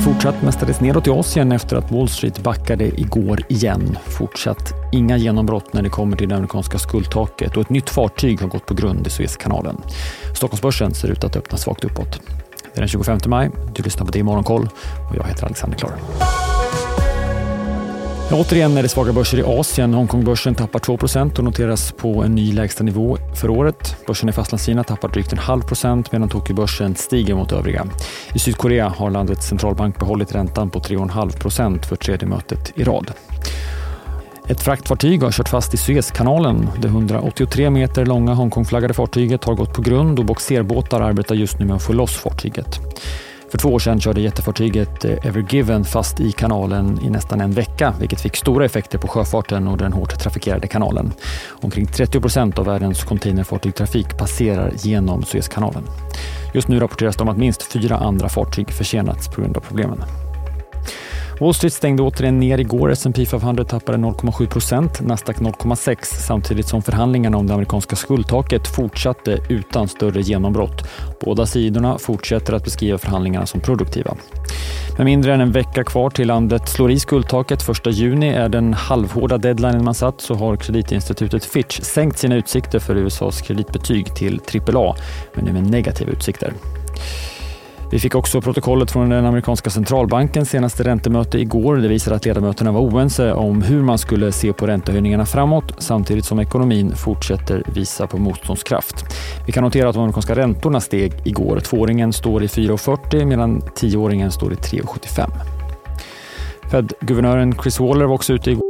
Det fortsatt mestadels nedåt i Asien efter att Wall Street backade igår igen. Fortsatt inga genombrott när det kommer till det amerikanska skuldtaket och ett nytt fartyg har gått på grund i Suezkanalen. Stockholmsbörsen ser ut att öppna svagt uppåt. Det är den 25 maj. Du lyssnar på det i Morgonkoll och jag heter Alexander Klar. Ja, återigen är det svaga börser i Asien. Hongkongbörsen tappar 2% och noteras på en ny lägsta nivå för året. Börsen i Fastlandskina tappar drygt en halv procent medan Tokyobörsen stiger mot övriga. I Sydkorea har landets centralbank behållit räntan på 3,5% för tredje mötet i rad. Ett fraktfartyg har kört fast i Suezkanalen. Det 183 meter långa Hongkongflaggade fartyget har gått på grund och boxerbåtar arbetar just nu med att få loss fartyget. För två år sedan körde jättefartyget eh, Ever Given fast i kanalen i nästan en vecka, vilket fick stora effekter på sjöfarten och den hårt trafikerade kanalen. Omkring 30 procent av världens containerfartygtrafik passerar genom Suezkanalen. Just nu rapporteras det om att minst fyra andra fartyg försenats på grund av problemen. Wall Street stängde återigen ner igår. S&P 500 tappade 0,7 procent, Nasdaq 0,6 samtidigt som förhandlingarna om det amerikanska skuldtaket fortsatte utan större genombrott. Båda sidorna fortsätter att beskriva förhandlingarna som produktiva. Med mindre än en vecka kvar till landet slår i skuldtaket 1 juni är den halvhårda deadlinen man satt så har kreditinstitutet Fitch sänkt sina utsikter för USAs kreditbetyg till AAA, men nu med negativa utsikter. Vi fick också protokollet från den amerikanska centralbankens senaste räntemöte igår. Det visar att ledamöterna var oense om hur man skulle se på räntehöjningarna framåt samtidigt som ekonomin fortsätter visa på motståndskraft. Vi kan notera att de amerikanska räntorna steg igår. Tvååringen står i 4,40 medan tioåringen står i 3,75. Fed-guvernören Chris Waller var också ute igår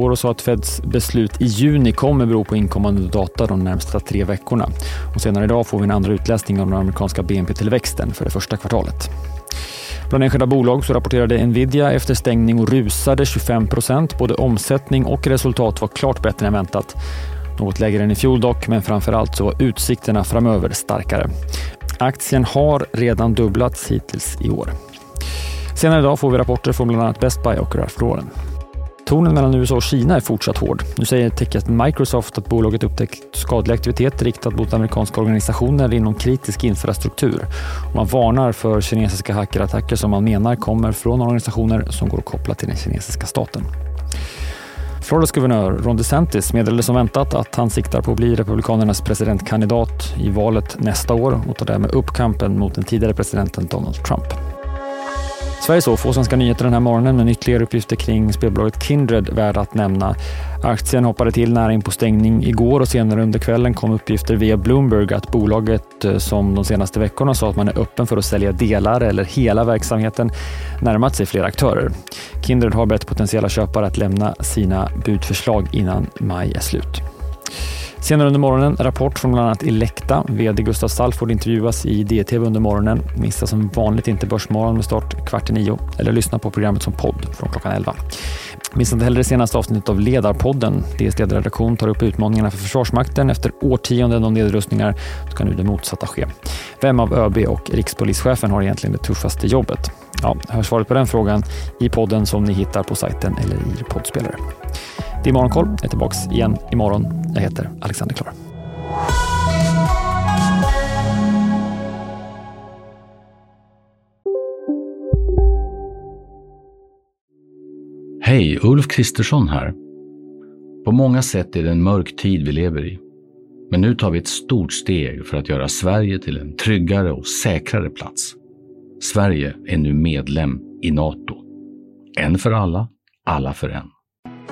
Går och sa att Feds beslut i juni kommer bero på inkommande data de närmsta tre veckorna. Och senare idag får vi en andra utläsning av den amerikanska BNP-tillväxten för det första kvartalet. Bland enskilda bolag så rapporterade Nvidia efter stängning och rusade 25 procent. Både omsättning och resultat var klart bättre än väntat. Något lägre än i fjol dock, men framför allt så var utsikterna framöver starkare. Aktien har redan dubblats hittills i år. Senare idag får vi rapporter från bland annat Best Buy och Ralph Lauren. Tonen mellan USA och Kina är fortsatt hård. Nu säger techjätten Microsoft att bolaget upptäckt skadlig aktivitet riktad mot amerikanska organisationer inom kritisk infrastruktur. Och man varnar för kinesiska hackerattacker som man menar kommer från organisationer som går att koppla till den kinesiska staten. Floridas guvernör Ron DeSantis meddelade som väntat att han siktar på att bli Republikanernas presidentkandidat i valet nästa år och tar därmed upp kampen mot den tidigare presidenten Donald Trump. Sverige så, få svenska nyheter den här morgonen med ytterligare uppgifter kring spelbolaget Kindred värda att nämna. Aktien hoppade till nära in på stängning igår och senare under kvällen kom uppgifter via Bloomberg att bolaget eh, som de senaste veckorna sa att man är öppen för att sälja delar eller hela verksamheten närmat sig flera aktörer. Kindred har bett potentiella köpare att lämna sina budförslag innan maj är slut. Senare under morgonen rapport från bland annat Elekta. VD Gustav Salford intervjuas i DTV under morgonen. Missa som vanligt inte Börsmorgon med start kvart i nio eller lyssna på programmet som podd från klockan 11. Missa inte heller det senaste avsnittet av Ledarpodden. DS ledarredaktion tar upp utmaningarna för Försvarsmakten. Efter årtionden av nedrustningar ska nu det motsatta ske. Vem av ÖB och rikspolischefen har egentligen det tuffaste jobbet? Ja, hör svaret på den frågan i podden som ni hittar på sajten eller i poddspelare. Det är Morgonkoll. Jag är tillbaka igen imorgon. Jag heter Alexander Klar. Hej, Ulf Kristersson här. På många sätt är det en mörk tid vi lever i. Men nu tar vi ett stort steg för att göra Sverige till en tryggare och säkrare plats. Sverige är nu medlem i Nato. En för alla, alla för en.